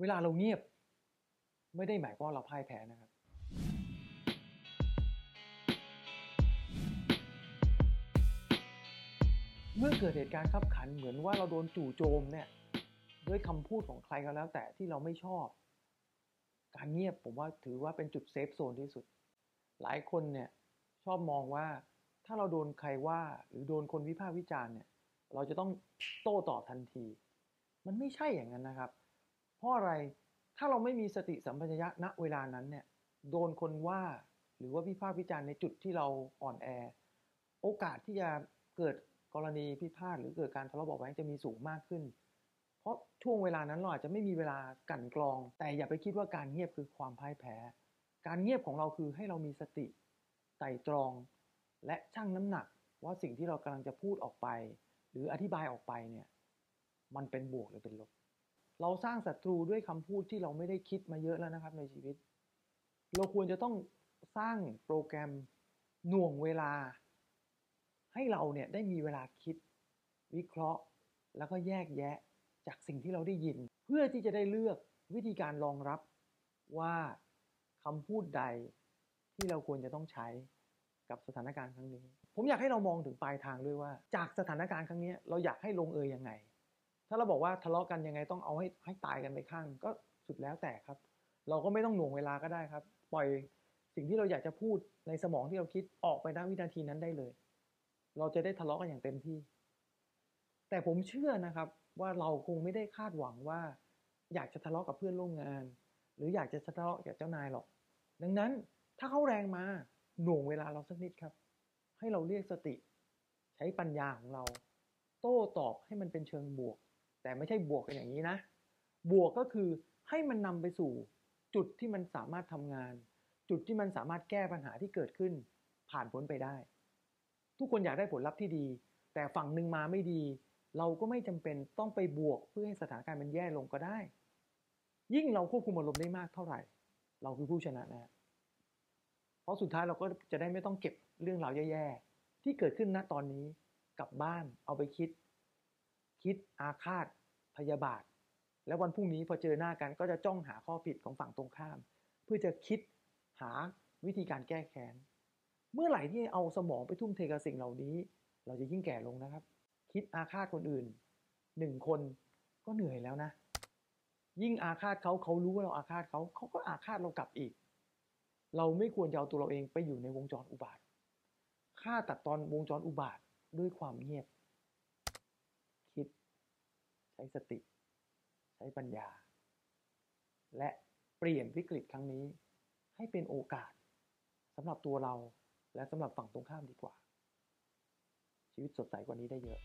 เวลาเราเงียบ ไม่ได้หมายความว่าเราพ่ายแพ้นะครับเมื่อเกิดเหตุการณ์คับขันเหมือนว่าเราโดนจู่โจมเนี่ยด้วยคำพูดของใครก็แล้วแต่ที่เราไม่ชอบ การเงียบผมว่าถือว่าเป็นจุด safe zone ที่สุด หลายคนเนี่ยชอบมองว่าถ้าเราโดนใครว่าหรือโดนคนวิพากษ์วิจารณ์เนี่ย เราจะต้องโต้ตอบทันที มันไม่ใช่อย่างนั้นนะครับ เพราะอะไรถ้าเราไม่มีสติสัมปชัญญะณเวลานั้นเนี่ยโดนคนว่าหรือว่าวิพากษ์วิจารณ์ในจุดที่เราอ่อนแอ โอกาสที่จะเกิดกรณีพิพาทหรือเกิดการทะเลาะเบาะแว้งจะมีสูงมากขึ้น เพราะช่วงเวลานั้นเราอาจจะไม่มีเวลากั่นกรอง แต่อย่าไปคิดว่าการเงียบคือความพ่ายแพ้ การเงียบของเราคือให้เรามีสติไต่ตรอง และชั่งน้ำหนักว่าสิ่งที่เรากำลังจะพูดออกไป หรืออธิบายออกไปเนี่ยมันเป็นบวกหรือเป็นลบ เราสร้างศัตรูด้วยคำพูดที่เราไม่ได้คิดมาเยอะแล้วนะครับในชีวิต เราควรจะต้องสร้างโปรแกรมหน่วงเวลา ให้เราเนี่ยได้มีเวลาคิด วิเคราะห์ แล้วก็แยกแยะจากสิ่งที่เราได้ยิน เพื่อที่จะได้เลือกวิธีการรองรับว่าคำพูดใดที่เราควรจะต้องใช้กับสถานการณ์ครั้งนี้ ผมอยากให้เรามองถึงปลายทางด้วยว่า จากสถานการณ์ครั้งนี้เราอยากให้ลงเอยยังไง ถ้าเราบอกว่าทะเลาะกันยังไงต้องเอาให้ให้ตายกันไปข้าง ก็สุดแล้วแต่ครับ เราก็ไม่ต้องหน่วงเวลาก็ได้ครับ ปล่อยสิ่งที่เราอยากจะพูดในสมองที่เราคิดออกไปณวินาทีนั้นได้เลย เราจะได้ทะเลาะกันอย่างเต็มที่ แต่ผมเชื่อนะครับว่าเราคงไม่ได้คาดหวังว่า อยากจะทะเลาะกับเพื่อนร่วมงาน หรืออยากจะทะเลาะกับเจ้านายหรอก ดังนั้นถ้าเขาแรงมาหน่วงเวลาเราสักนิดครับ ให้เราเรียกสติ ใช้ปัญญาของเรา โต้ตอบให้มันเป็นเชิงบวก แต่ไม่ใช่บวกกันอย่างนี้นะ บวกก็คือให้มันนำไปสู่จุดที่มันสามารถทำงาน จุดที่มันสามารถแก้ปัญหาที่เกิดขึ้น ผ่านพ้นไปได้ ทุกคนอยากได้ผลลัพธ์ที่ดี แต่ฝั่งหนึ่งมาไม่ดี เราก็ไม่จำเป็นต้องไปบวกเพื่อให้สถานการณ์มันแย่ลงก็ได้ ยิ่งเราควบคุมอารมณ์ได้มากเท่าไหร่ เราคือผู้ชนะนะเพราะสุดท้ายเราก็จะได้ไม่ต้องเก็บเรื่องราวแย่ๆที่เกิดขึ้นณตอนนี้กลับบ้านเอาไปคิด คิดอาฆาตพยาบาท แล้ววันพรุ่งนี้พอเจอหน้ากันก็จะจ้องหาข้อผิดของฝั่งตรงข้าม เพื่อจะคิดหาวิธีการแก้แค้น เมื่อไหร่ที่เอาสมองไปทุ่มเทกับสิ่งเหล่านี้ เราจะยิ่งแก่ลงนะครับ คิดอาฆาตคนอื่นหนึ่งคนก็เหนื่อยแล้วนะ ยิ่งอาฆาตเขาเขารู้ว่าเราอาฆาตเขาเขาก็อาฆาตเรากลับอีก เราไม่ควรจะเอาตัวเราเองไปอยู่ในวงจรอุบาทฆ่าตัดตอนวงจรอุบาทด้วยความเงียบ คิด ใช้สติ ใช้ปัญญา และเปลี่ยนวิกฤตครั้งนี้ ให้เป็นโอกาสสำหรับตัวเราและสำหรับฝั่งตรงข้ามดีกว่า ชีวิตสดใสกว่านี้ได้เยอะ